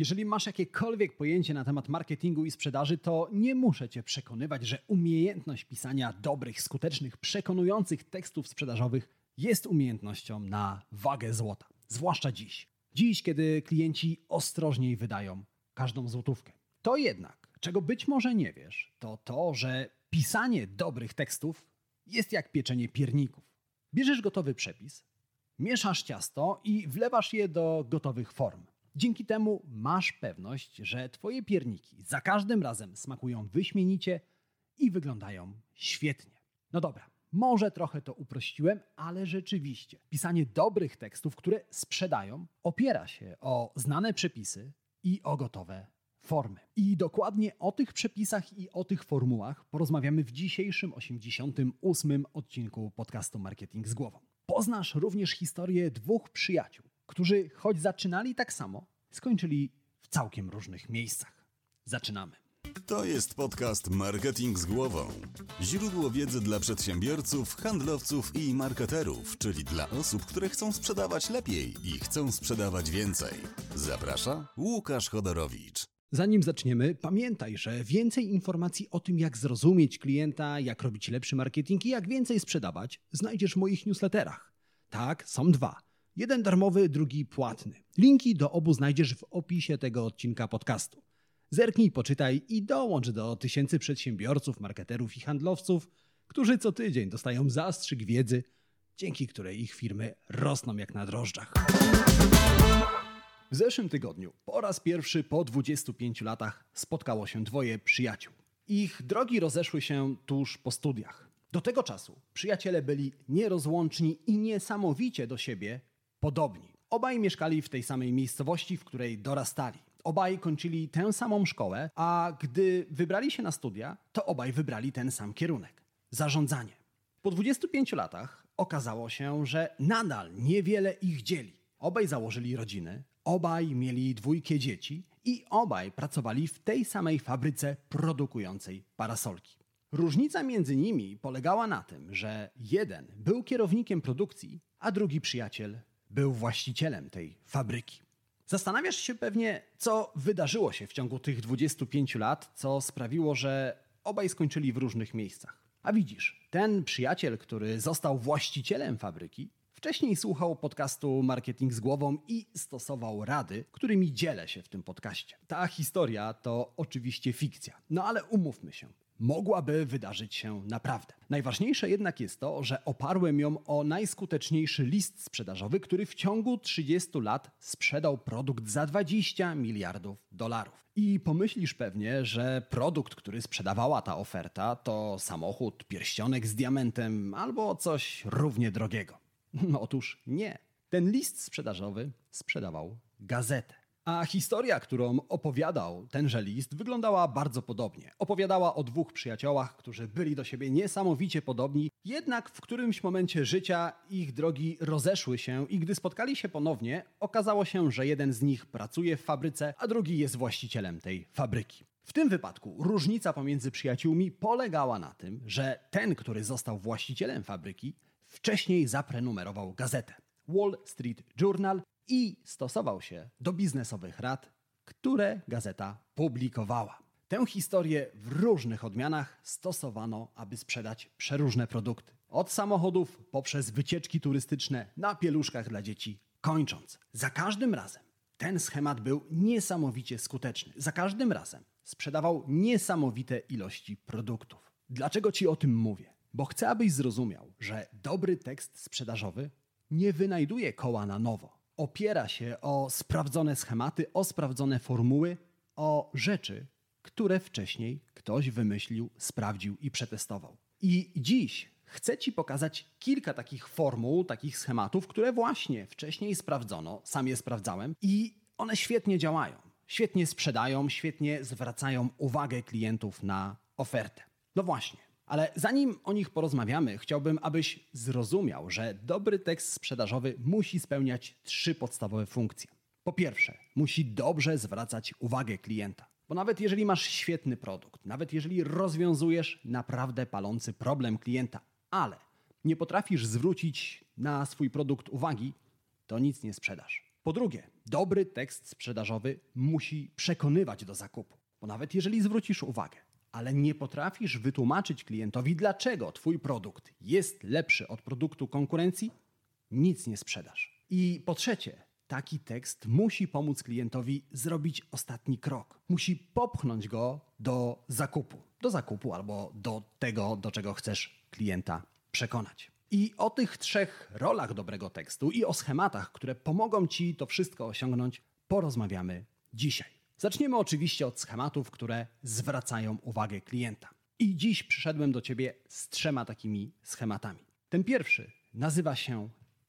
Jeżeli masz jakiekolwiek pojęcie na temat marketingu i sprzedaży, to nie muszę Cię przekonywać, że umiejętność pisania dobrych, skutecznych, przekonujących tekstów sprzedażowych jest umiejętnością na wagę złota. Zwłaszcza dziś. Dziś, kiedy klienci ostrożniej wydają każdą złotówkę. To jednak, czego być może nie wiesz, to to, że pisanie dobrych tekstów jest jak pieczenie pierników. Bierzesz gotowy przepis, mieszasz ciasto i wlewasz je do gotowych form. Dzięki temu masz pewność, że Twoje pierniki za każdym razem smakują wyśmienicie i wyglądają świetnie. No dobra, może trochę to uprościłem, ale rzeczywiście pisanie dobrych tekstów, które sprzedają, opiera się o znane przepisy i o gotowe formy. I dokładnie o tych przepisach i o tych formułach porozmawiamy w dzisiejszym 88 odcinku podcastu Marketing z głową. Poznasz również historię dwóch przyjaciół, którzy choć zaczynali tak samo, skończyli w całkiem różnych miejscach. Zaczynamy. To jest podcast Marketing z głową. Źródło wiedzy dla przedsiębiorców, handlowców i marketerów, czyli dla osób, które chcą sprzedawać lepiej i chcą sprzedawać więcej. Zaprasza Łukasz Chodorowicz. Zanim zaczniemy, pamiętaj, że więcej informacji o tym, jak zrozumieć klienta, jak robić lepszy marketing i jak więcej sprzedawać, znajdziesz w moich newsletterach. Tak, są dwa. Jeden darmowy, drugi płatny. Linki do obu znajdziesz w opisie tego odcinka podcastu. Zerknij, poczytaj i dołącz do tysięcy przedsiębiorców, marketerów i handlowców, którzy co tydzień dostają zastrzyk wiedzy, dzięki której ich firmy rosną jak na drożdżach. W zeszłym tygodniu po raz pierwszy po 25 latach spotkało się dwoje przyjaciół. Ich drogi rozeszły się tuż po studiach. Do tego czasu przyjaciele byli nierozłączni i niesamowicie do siebie podobni. Obaj mieszkali w tej samej miejscowości, w której dorastali. Obaj kończyli tę samą szkołę, a gdy wybrali się na studia, to obaj wybrali ten sam kierunek zarządzanie. Po 25 latach okazało się, że nadal niewiele ich dzieli. Obaj założyli rodziny, obaj mieli dwójkę dzieci i obaj pracowali w tej samej fabryce produkującej parasolki. Różnica między nimi polegała na tym, że jeden był kierownikiem produkcji, a drugi przyjaciel był właścicielem tej fabryki. Zastanawiasz się pewnie, co wydarzyło się w ciągu tych 25 lat, co sprawiło, że obaj skończyli w różnych miejscach. A widzisz, ten przyjaciel, który został właścicielem fabryki, wcześniej słuchał podcastu Marketing z głową i stosował rady, którymi dzielę się w tym podcaście. Ta historia to oczywiście fikcja, no ale umówmy się mogłaby wydarzyć się naprawdę. Najważniejsze jednak jest to, że oparłem ją o najskuteczniejszy list sprzedażowy, który w ciągu 30 lat sprzedał produkt za 20 miliardów dolarów. I pomyślisz pewnie, że produkt, który sprzedawała ta oferta, to samochód, pierścionek z diamentem albo coś równie drogiego. No otóż nie. Ten list sprzedażowy sprzedawał gazetę. A historia, którą opowiadał tenże list, wyglądała bardzo podobnie. Opowiadała o dwóch przyjaciołach, którzy byli do siebie niesamowicie podobni, jednak w którymś momencie życia ich drogi rozeszły się i gdy spotkali się ponownie, okazało się, że jeden z nich pracuje w fabryce, a drugi jest właścicielem tej fabryki. W tym wypadku różnica pomiędzy przyjaciółmi polegała na tym, że ten, który został właścicielem fabryki, wcześniej zaprenumerował gazetę. Wall Street Journal i stosował się do biznesowych rad, które gazeta publikowała. Tę historię w różnych odmianach stosowano, aby sprzedać przeróżne produkty. Od samochodów poprzez wycieczki turystyczne na pieluszkach dla dzieci, kończąc. Za każdym razem ten schemat był niesamowicie skuteczny. Za każdym razem sprzedawał niesamowite ilości produktów. Dlaczego ci o tym mówię? Bo chcę, abyś zrozumiał, że dobry tekst sprzedażowy nie wynajduje koła na nowo opiera się o sprawdzone schematy, o sprawdzone formuły, o rzeczy, które wcześniej ktoś wymyślił, sprawdził i przetestował. I dziś chcę Ci pokazać kilka takich formuł, takich schematów, które właśnie wcześniej sprawdzono, sam je sprawdzałem i one świetnie działają, świetnie sprzedają, świetnie zwracają uwagę klientów na ofertę. No właśnie. Ale zanim o nich porozmawiamy, chciałbym, abyś zrozumiał, że dobry tekst sprzedażowy musi spełniać trzy podstawowe funkcje. Po pierwsze, musi dobrze zwracać uwagę klienta. Bo nawet jeżeli masz świetny produkt, nawet jeżeli rozwiązujesz naprawdę palący problem klienta, ale nie potrafisz zwrócić na swój produkt uwagi, to nic nie sprzedasz. Po drugie, dobry tekst sprzedażowy musi przekonywać do zakupu. Bo nawet jeżeli zwrócisz uwagę, ale nie potrafisz wytłumaczyć klientowi, dlaczego Twój produkt jest lepszy od produktu konkurencji, nic nie sprzedasz. I po trzecie, taki tekst musi pomóc klientowi zrobić ostatni krok. Musi popchnąć go do zakupu. Do zakupu albo do tego, do czego chcesz klienta przekonać. I o tych trzech rolach dobrego tekstu i o schematach, które pomogą Ci to wszystko osiągnąć, porozmawiamy dzisiaj. Zaczniemy oczywiście od schematów, które zwracają uwagę klienta. I dziś przyszedłem do Ciebie z trzema takimi schematami. Ten pierwszy nazywa się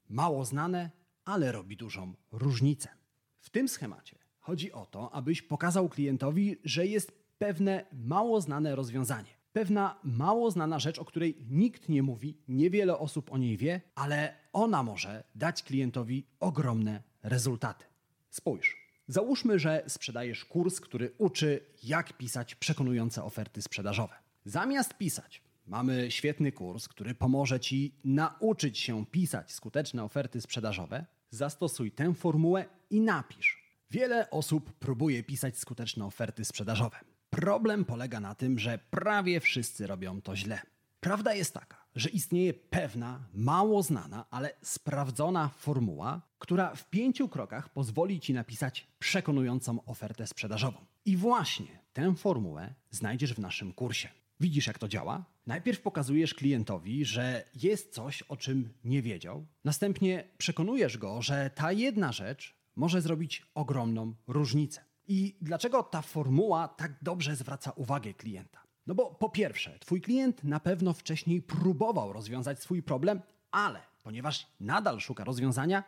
mało znane, ale robi dużą różnicę. W tym schemacie chodzi o to, abyś pokazał klientowi, że jest pewne mało znane rozwiązanie. Pewna mało znana rzecz, o której nikt nie mówi, niewiele osób o niej wie, ale ona może dać klientowi ogromne rezultaty. Spójrz. Załóżmy, że sprzedajesz kurs, który uczy, jak pisać przekonujące oferty sprzedażowe. Zamiast pisać, mamy świetny kurs, który pomoże Ci nauczyć się pisać skuteczne oferty sprzedażowe. Zastosuj tę formułę i napisz. Wiele osób próbuje pisać skuteczne oferty sprzedażowe. Problem polega na tym, że prawie wszyscy robią to źle. Prawda jest taka, że istnieje pewna, mało znana, ale sprawdzona formuła, która w pięciu krokach pozwoli Ci napisać przekonującą ofertę sprzedażową. I właśnie tę formułę znajdziesz w naszym kursie. Widzisz, jak to działa? Najpierw pokazujesz klientowi, że jest coś, o czym nie wiedział. Następnie przekonujesz go, że ta jedna rzecz może zrobić ogromną różnicę. I dlaczego ta formuła tak dobrze zwraca uwagę klienta? No bo po pierwsze, twój klient na pewno wcześniej próbował rozwiązać swój problem, ale ponieważ nadal szuka rozwiązania,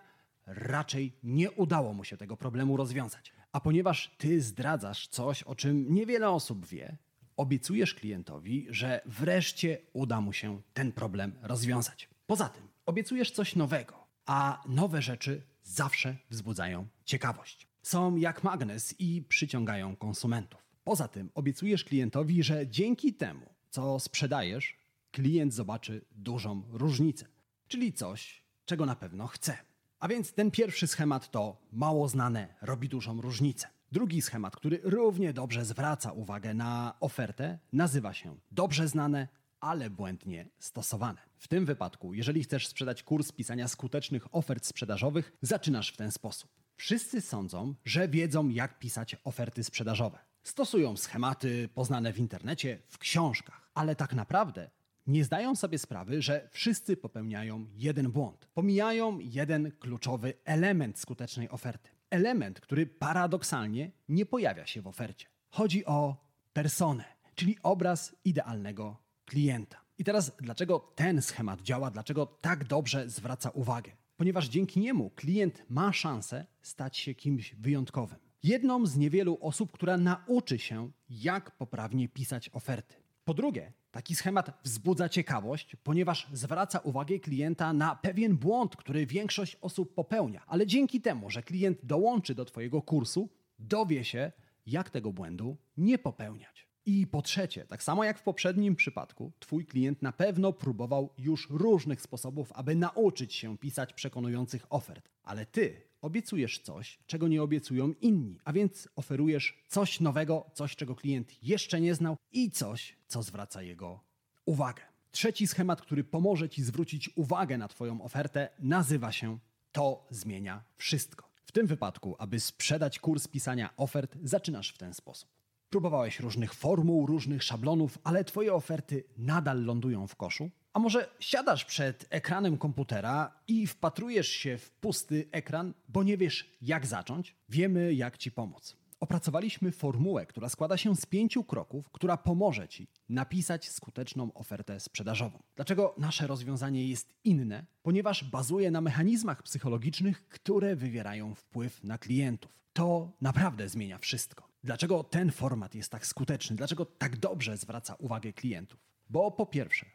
raczej nie udało mu się tego problemu rozwiązać. A ponieważ ty zdradzasz coś, o czym niewiele osób wie, obiecujesz klientowi, że wreszcie uda mu się ten problem rozwiązać. Poza tym, obiecujesz coś nowego, a nowe rzeczy zawsze wzbudzają ciekawość. Są jak magnes i przyciągają konsumentów. Poza tym obiecujesz klientowi, że dzięki temu, co sprzedajesz, klient zobaczy dużą różnicę, czyli coś, czego na pewno chce. A więc ten pierwszy schemat to mało znane robi dużą różnicę. Drugi schemat, który równie dobrze zwraca uwagę na ofertę, nazywa się dobrze znane, ale błędnie stosowane. W tym wypadku, jeżeli chcesz sprzedać kurs pisania skutecznych ofert sprzedażowych, zaczynasz w ten sposób. Wszyscy sądzą, że wiedzą, jak pisać oferty sprzedażowe. Stosują schematy poznane w internecie, w książkach, ale tak naprawdę nie zdają sobie sprawy, że wszyscy popełniają jeden błąd. Pomijają jeden kluczowy element skutecznej oferty. Element, który paradoksalnie nie pojawia się w ofercie. Chodzi o personę, czyli obraz idealnego klienta. I teraz dlaczego ten schemat działa, dlaczego tak dobrze zwraca uwagę? Ponieważ dzięki niemu klient ma szansę stać się kimś wyjątkowym jedną z niewielu osób, która nauczy się, jak poprawnie pisać oferty. Po drugie, taki schemat wzbudza ciekawość, ponieważ zwraca uwagę klienta na pewien błąd, który większość osób popełnia, ale dzięki temu, że klient dołączy do Twojego kursu, dowie się, jak tego błędu nie popełniać. I po trzecie, tak samo jak w poprzednim przypadku, Twój klient na pewno próbował już różnych sposobów, aby nauczyć się pisać przekonujących ofert, ale Ty obiecujesz coś, czego nie obiecują inni, a więc oferujesz coś nowego, coś, czego klient jeszcze nie znał i coś, co zwraca jego uwagę. Trzeci schemat, który pomoże Ci zwrócić uwagę na Twoją ofertę, nazywa się To zmienia wszystko. W tym wypadku, aby sprzedać kurs pisania ofert, zaczynasz w ten sposób. Próbowałeś różnych formuł, różnych szablonów, ale Twoje oferty nadal lądują w koszu? A może siadasz przed ekranem komputera i wpatrujesz się w pusty ekran, bo nie wiesz, jak zacząć? Wiemy, jak Ci pomóc. Opracowaliśmy formułę, która składa się z pięciu kroków, która pomoże Ci napisać skuteczną ofertę sprzedażową. Dlaczego nasze rozwiązanie jest inne? Ponieważ bazuje na mechanizmach psychologicznych, które wywierają wpływ na klientów. To naprawdę zmienia wszystko. Dlaczego ten format jest tak skuteczny? Dlaczego tak dobrze zwraca uwagę klientów? Bo po pierwsze,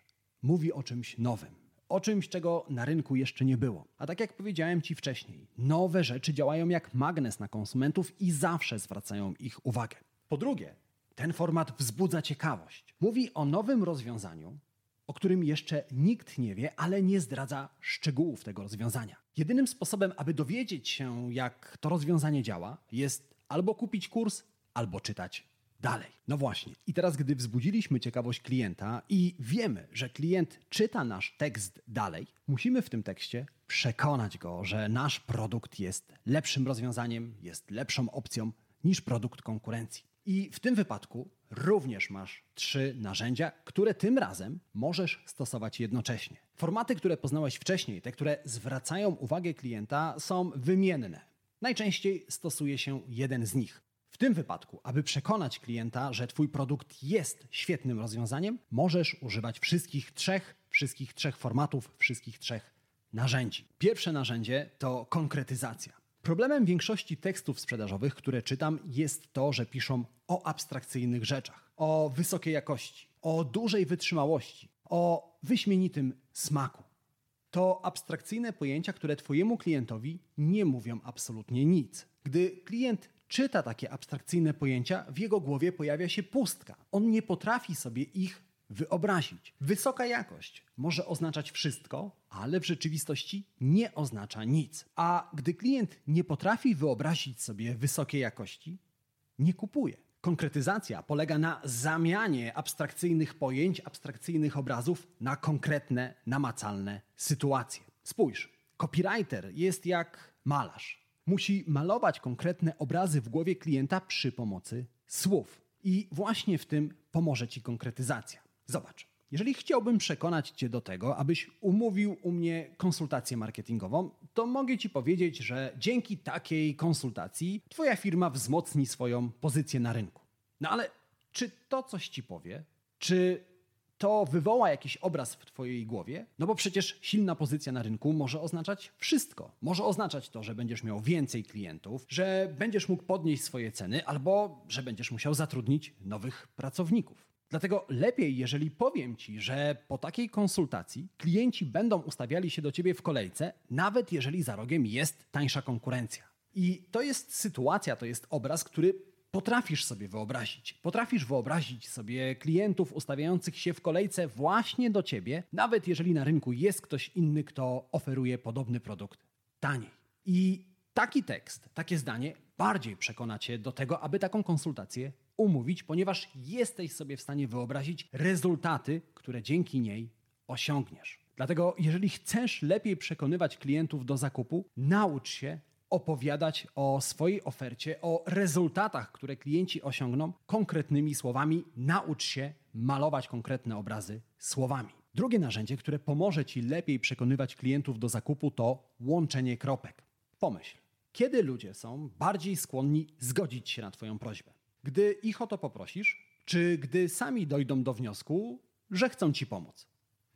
mówi o czymś nowym, o czymś, czego na rynku jeszcze nie było. A tak jak powiedziałem Ci wcześniej, nowe rzeczy działają jak magnes na konsumentów i zawsze zwracają ich uwagę. Po drugie, ten format wzbudza ciekawość. Mówi o nowym rozwiązaniu, o którym jeszcze nikt nie wie, ale nie zdradza szczegółów tego rozwiązania. Jedynym sposobem, aby dowiedzieć się, jak to rozwiązanie działa, jest albo kupić kurs, albo czytać dalej. No właśnie. I teraz, gdy wzbudziliśmy ciekawość klienta i wiemy, że klient czyta nasz tekst dalej, musimy w tym tekście przekonać go, że nasz produkt jest lepszym rozwiązaniem, jest lepszą opcją niż produkt konkurencji. I w tym wypadku również masz trzy narzędzia, które tym razem możesz stosować jednocześnie. Formaty, które poznałeś wcześniej, te, które zwracają uwagę klienta, są wymienne. Najczęściej stosuje się jeden z nich. W tym wypadku, aby przekonać klienta, że Twój produkt jest świetnym rozwiązaniem, możesz używać wszystkich trzech, wszystkich trzech formatów, wszystkich trzech narzędzi. Pierwsze narzędzie to konkretyzacja. Problemem większości tekstów sprzedażowych, które czytam, jest to, że piszą o abstrakcyjnych rzeczach, o wysokiej jakości, o dużej wytrzymałości, o wyśmienitym smaku. To abstrakcyjne pojęcia, które Twojemu klientowi nie mówią absolutnie nic. Gdy klient czyta takie abstrakcyjne pojęcia, w jego głowie pojawia się pustka. On nie potrafi sobie ich wyobrazić. Wysoka jakość może oznaczać wszystko, ale w rzeczywistości nie oznacza nic. A gdy klient nie potrafi wyobrazić sobie wysokiej jakości, nie kupuje. Konkretyzacja polega na zamianie abstrakcyjnych pojęć, abstrakcyjnych obrazów na konkretne, namacalne sytuacje. Spójrz, copywriter jest jak malarz musi malować konkretne obrazy w głowie klienta przy pomocy słów. I właśnie w tym pomoże Ci konkretyzacja. Zobacz. Jeżeli chciałbym przekonać Cię do tego, abyś umówił u mnie konsultację marketingową, to mogę Ci powiedzieć, że dzięki takiej konsultacji Twoja firma wzmocni swoją pozycję na rynku. No ale czy to coś Ci powie? Czy to wywoła jakiś obraz w Twojej głowie, no bo przecież silna pozycja na rynku może oznaczać wszystko. Może oznaczać to, że będziesz miał więcej klientów, że będziesz mógł podnieść swoje ceny, albo że będziesz musiał zatrudnić nowych pracowników. Dlatego lepiej, jeżeli powiem Ci, że po takiej konsultacji klienci będą ustawiali się do Ciebie w kolejce, nawet jeżeli za rogiem jest tańsza konkurencja. I to jest sytuacja, to jest obraz, który potrafisz sobie wyobrazić. Potrafisz wyobrazić sobie klientów ustawiających się w kolejce właśnie do ciebie, nawet jeżeli na rynku jest ktoś inny, kto oferuje podobny produkt taniej. I taki tekst, takie zdanie bardziej przekona cię do tego, aby taką konsultację umówić, ponieważ jesteś sobie w stanie wyobrazić rezultaty, które dzięki niej osiągniesz. Dlatego, jeżeli chcesz lepiej przekonywać klientów do zakupu, naucz się opowiadać o swojej ofercie, o rezultatach, które klienci osiągną konkretnymi słowami. Naucz się malować konkretne obrazy słowami. Drugie narzędzie, które pomoże Ci lepiej przekonywać klientów do zakupu, to łączenie kropek. Pomyśl, kiedy ludzie są bardziej skłonni zgodzić się na Twoją prośbę? Gdy ich o to poprosisz, czy gdy sami dojdą do wniosku, że chcą Ci pomóc?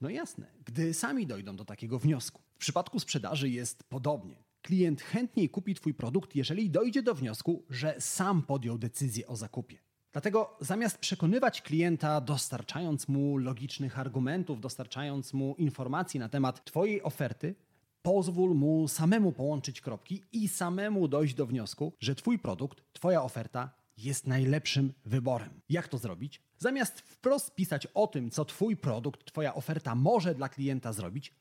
No jasne, gdy sami dojdą do takiego wniosku. W przypadku sprzedaży jest podobnie. Klient chętniej kupi Twój produkt, jeżeli dojdzie do wniosku, że sam podjął decyzję o zakupie. Dlatego zamiast przekonywać klienta, dostarczając mu logicznych argumentów, dostarczając mu informacji na temat Twojej oferty, pozwól mu samemu połączyć kropki i samemu dojść do wniosku, że Twój produkt, Twoja oferta jest najlepszym wyborem. Jak to zrobić? Zamiast wprost pisać o tym, co Twój produkt, Twoja oferta może dla klienta zrobić,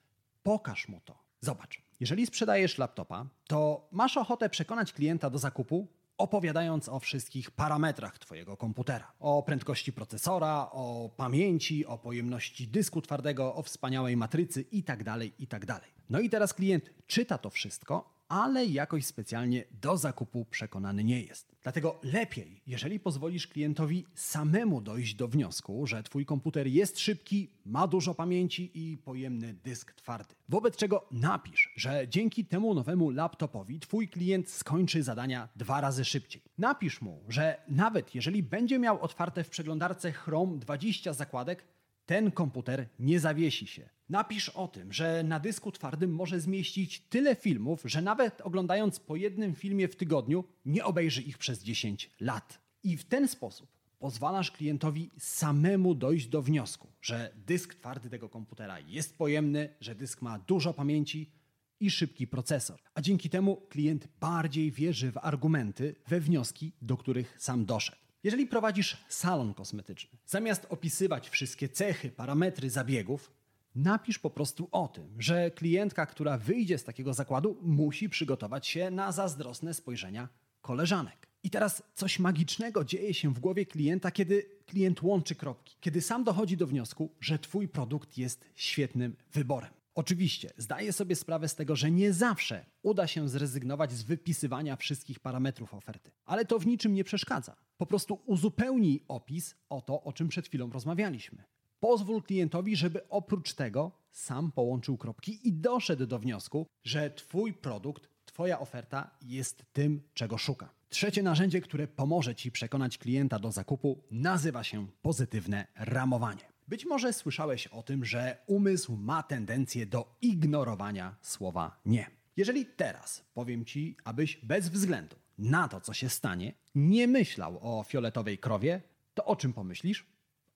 pokaż mu to. Zobacz, jeżeli sprzedajesz laptopa, to masz ochotę przekonać klienta do zakupu, opowiadając o wszystkich parametrach Twojego komputera. O prędkości procesora, o pamięci, o pojemności dysku twardego, o wspaniałej matrycy itd. Tak itd. Tak no i teraz klient czyta to wszystko, ale jakoś specjalnie do zakupu przekonany nie jest. Dlatego lepiej, jeżeli pozwolisz klientowi samemu dojść do wniosku, że Twój komputer jest szybki, ma dużo pamięci i pojemny dysk twardy. Wobec czego napisz, że dzięki temu nowemu laptopowi Twój klient skończy zadania dwa razy szybciej. Napisz mu, że nawet jeżeli będzie miał otwarte w przeglądarce Chrome 20 zakładek, ten komputer nie zawiesi się. Napisz o tym, że na dysku twardym może zmieścić tyle filmów, że nawet oglądając po jednym filmie w tygodniu, nie obejrzy ich przez 10 lat. I w ten sposób pozwalasz klientowi samemu dojść do wniosku, że dysk twardy tego komputera jest pojemny, że dysk ma dużo pamięci i szybki procesor. A dzięki temu klient bardziej wierzy w argumenty, we wnioski, do których sam doszedł. Jeżeli prowadzisz salon kosmetyczny, zamiast opisywać wszystkie cechy, parametry zabiegów, napisz po prostu o tym, że klientka, która wyjdzie z takiego zakładu, musi przygotować się na zazdrosne spojrzenia koleżanek. I teraz coś magicznego dzieje się w głowie klienta, kiedy klient łączy kropki, kiedy sam dochodzi do wniosku, że Twój produkt jest świetnym wyborem. Oczywiście zdaję sobie sprawę z tego, że nie zawsze uda się zrezygnować z wypisywania wszystkich parametrów oferty, ale to w niczym nie przeszkadza. Po prostu uzupełnij opis o to, o czym przed chwilą rozmawialiśmy. Pozwól klientowi, żeby oprócz tego sam połączył kropki i doszedł do wniosku, że Twój produkt, Twoja oferta jest tym, czego szuka. Trzecie narzędzie, które pomoże Ci przekonać klienta do zakupu, nazywa się pozytywne ramowanie. Być może słyszałeś o tym, że umysł ma tendencję do ignorowania słowa nie. Jeżeli teraz powiem Ci, abyś bez względu na to, co się stanie, nie myślał o fioletowej krowie, to o czym pomyślisz?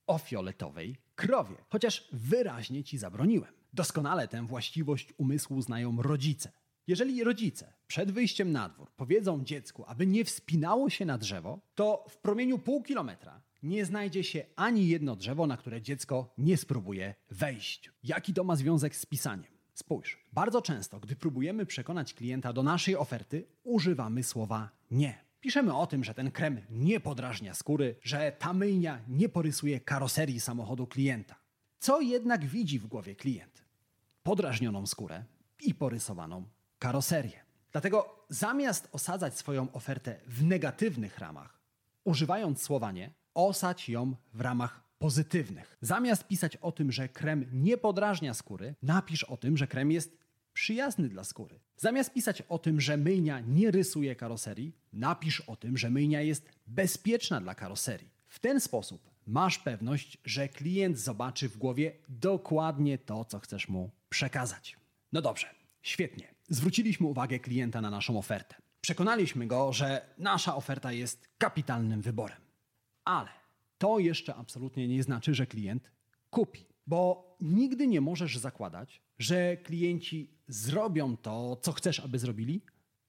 O fioletowej krowie. Chociaż wyraźnie Ci zabroniłem. Doskonale tę właściwość umysłu znają rodzice. Jeżeli rodzice przed wyjściem na dwór powiedzą dziecku, aby nie wspinało się na drzewo, to w promieniu pół kilometra nie znajdzie się ani jedno drzewo, na które dziecko nie spróbuje wejść. Jaki to ma związek z pisaniem? Spójrz, bardzo często, gdy próbujemy przekonać klienta do naszej oferty, używamy słowa nie. Piszemy o tym, że ten krem nie podrażnia skóry, że ta myjnia nie porysuje karoserii samochodu klienta. Co jednak widzi w głowie klient? Podrażnioną skórę i porysowaną karoserię. Dlatego zamiast osadzać swoją ofertę w negatywnych ramach, używając słowa nie, osadź ją w ramach pozytywnych. Zamiast pisać o tym, że krem nie podrażnia skóry, napisz o tym, że krem jest przyjazny dla skóry. Zamiast pisać o tym, że myjnia nie rysuje karoserii, napisz o tym, że myjnia jest bezpieczna dla karoserii. W ten sposób masz pewność, że klient zobaczy w głowie dokładnie to, co chcesz mu przekazać. No dobrze, świetnie. Zwróciliśmy uwagę klienta na naszą ofertę. Przekonaliśmy go, że nasza oferta jest kapitalnym wyborem. Ale to jeszcze absolutnie nie znaczy, że klient kupi, bo nigdy nie możesz zakładać, że klienci zrobią to, co chcesz, aby zrobili,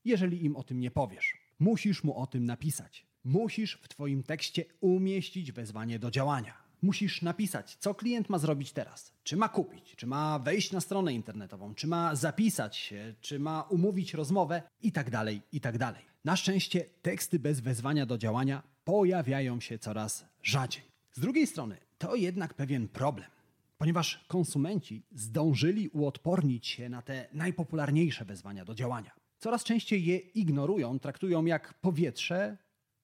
jeżeli im o tym nie powiesz. Musisz mu o tym napisać. Musisz w Twoim tekście umieścić wezwanie do działania. Musisz napisać, co klient ma zrobić teraz. Czy ma kupić, czy ma wejść na stronę internetową, czy ma zapisać się, czy ma umówić rozmowę i tak dalej, i tak. Na szczęście teksty bez wezwania do działania pojawiają się coraz rzadziej. Z drugiej strony, to jednak pewien problem, ponieważ konsumenci zdążyli uodpornić się na te najpopularniejsze wezwania do działania. Coraz częściej je ignorują, traktują jak powietrze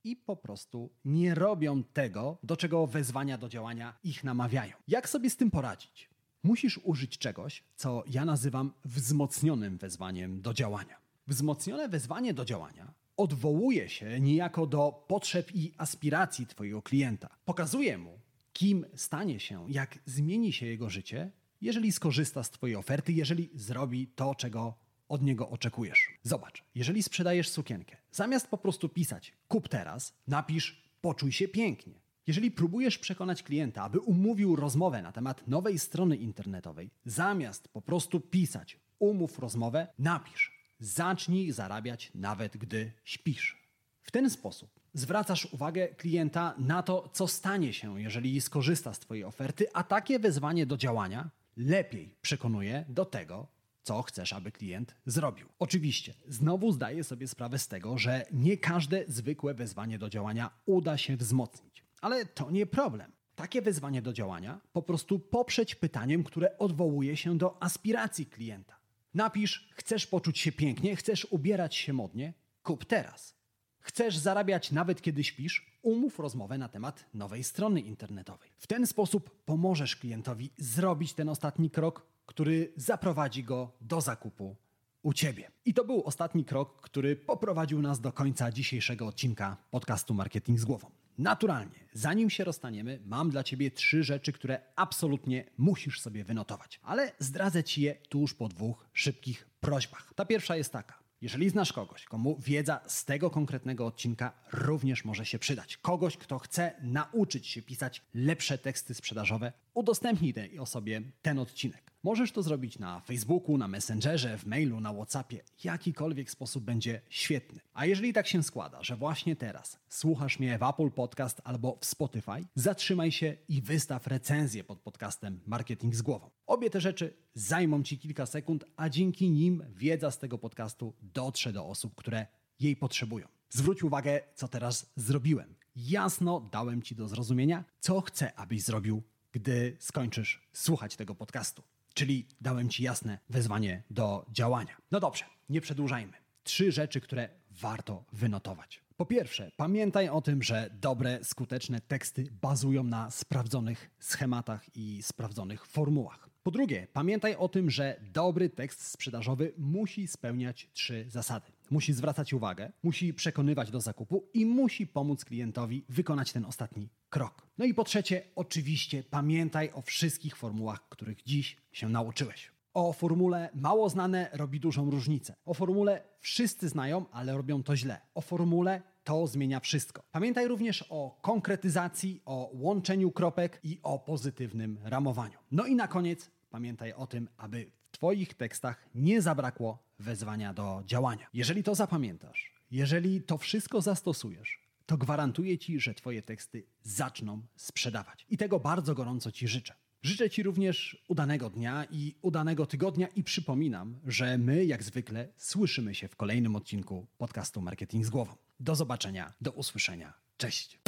i po prostu nie robią tego, do czego wezwania do działania ich namawiają. Jak sobie z tym poradzić? Musisz użyć czegoś, co ja nazywam wzmocnionym wezwaniem do działania. Wzmocnione wezwanie do działania odwołuje się niejako do potrzeb i aspiracji Twojego klienta. Pokazuje mu, kim stanie się, jak zmieni się jego życie, jeżeli skorzysta z Twojej oferty, jeżeli zrobi to, czego od niego oczekujesz. Zobacz, jeżeli sprzedajesz sukienkę, zamiast po prostu pisać kup teraz, napisz poczuj się pięknie. Jeżeli próbujesz przekonać klienta, aby umówił rozmowę na temat nowej strony internetowej, zamiast po prostu pisać umów rozmowę, napisz zacznij zarabiać nawet gdy śpisz. W ten sposób zwracasz uwagę klienta na to, co stanie się, jeżeli skorzysta z Twojej oferty, a takie wezwanie do działania lepiej przekonuje do tego, co chcesz, aby klient zrobił. Oczywiście, znowu zdaję sobie sprawę z tego, że nie każde zwykłe wezwanie do działania uda się wzmocnić, ale to nie problem. Takie wezwanie do działania po prostu poprzeć pytaniem, które odwołuje się do aspiracji klienta. Napisz, chcesz poczuć się pięknie, chcesz ubierać się modnie? Kup teraz. Chcesz zarabiać nawet kiedy śpisz? Umów rozmowę na temat nowej strony internetowej. W ten sposób pomożesz klientowi zrobić ten ostatni krok, który zaprowadzi go do zakupu u Ciebie. I to był ostatni krok, który poprowadził nas do końca dzisiejszego odcinka podcastu Marketing z Głową. Naturalnie, zanim się rozstaniemy, mam dla Ciebie trzy rzeczy, które absolutnie musisz sobie wynotować. Ale zdradzę Ci je tuż po dwóch szybkich prośbach. Ta pierwsza jest taka. Jeżeli znasz kogoś, komu wiedza z tego konkretnego odcinka również może się przydać, kogoś, kto chce nauczyć się pisać lepsze teksty sprzedażowe, udostępnij tej osobie ten odcinek. Możesz to zrobić na Facebooku, na Messengerze, w mailu, na WhatsAppie. Jakikolwiek sposób będzie świetny. A jeżeli tak się składa, że właśnie teraz słuchasz mnie w Apple Podcast albo w Spotify, zatrzymaj się i wystaw recenzję pod podcastem Marketing z głową. Obie te rzeczy zajmą Ci kilka sekund, a dzięki nim wiedza z tego podcastu dotrze do osób, które jej potrzebują. Zwróć uwagę, co teraz zrobiłem. Jasno dałem Ci do zrozumienia, co chcę, abyś zrobił, gdy skończysz słuchać tego podcastu. Czyli dałem Ci jasne wezwanie do działania. No dobrze, nie przedłużajmy. Trzy rzeczy, które warto wynotować. Po pierwsze, pamiętaj o tym, że dobre, skuteczne teksty bazują na sprawdzonych schematach i sprawdzonych formułach. Po drugie, pamiętaj o tym, że dobry tekst sprzedażowy musi spełniać trzy zasady. Musi zwracać uwagę, musi przekonywać do zakupu i musi pomóc klientowi wykonać ten ostatni krok. No i po trzecie, oczywiście pamiętaj o wszystkich formułach, których dziś się nauczyłeś. O formule mało znane robi dużą różnicę. O formule wszyscy znają, ale robią to źle. O formule to zmienia wszystko. Pamiętaj również o konkretyzacji, o łączeniu kropek i o pozytywnym ramowaniu. No i na koniec pamiętaj o tym, aby Twoich tekstach nie zabrakło wezwania do działania. Jeżeli to zapamiętasz, jeżeli to wszystko zastosujesz, to gwarantuję Ci, że Twoje teksty zaczną sprzedawać. I tego bardzo gorąco Ci życzę. Życzę Ci również udanego dnia i udanego tygodnia i przypominam, że my jak zwykle słyszymy się w kolejnym odcinku podcastu Marketing z głową. Do zobaczenia, do usłyszenia. Cześć.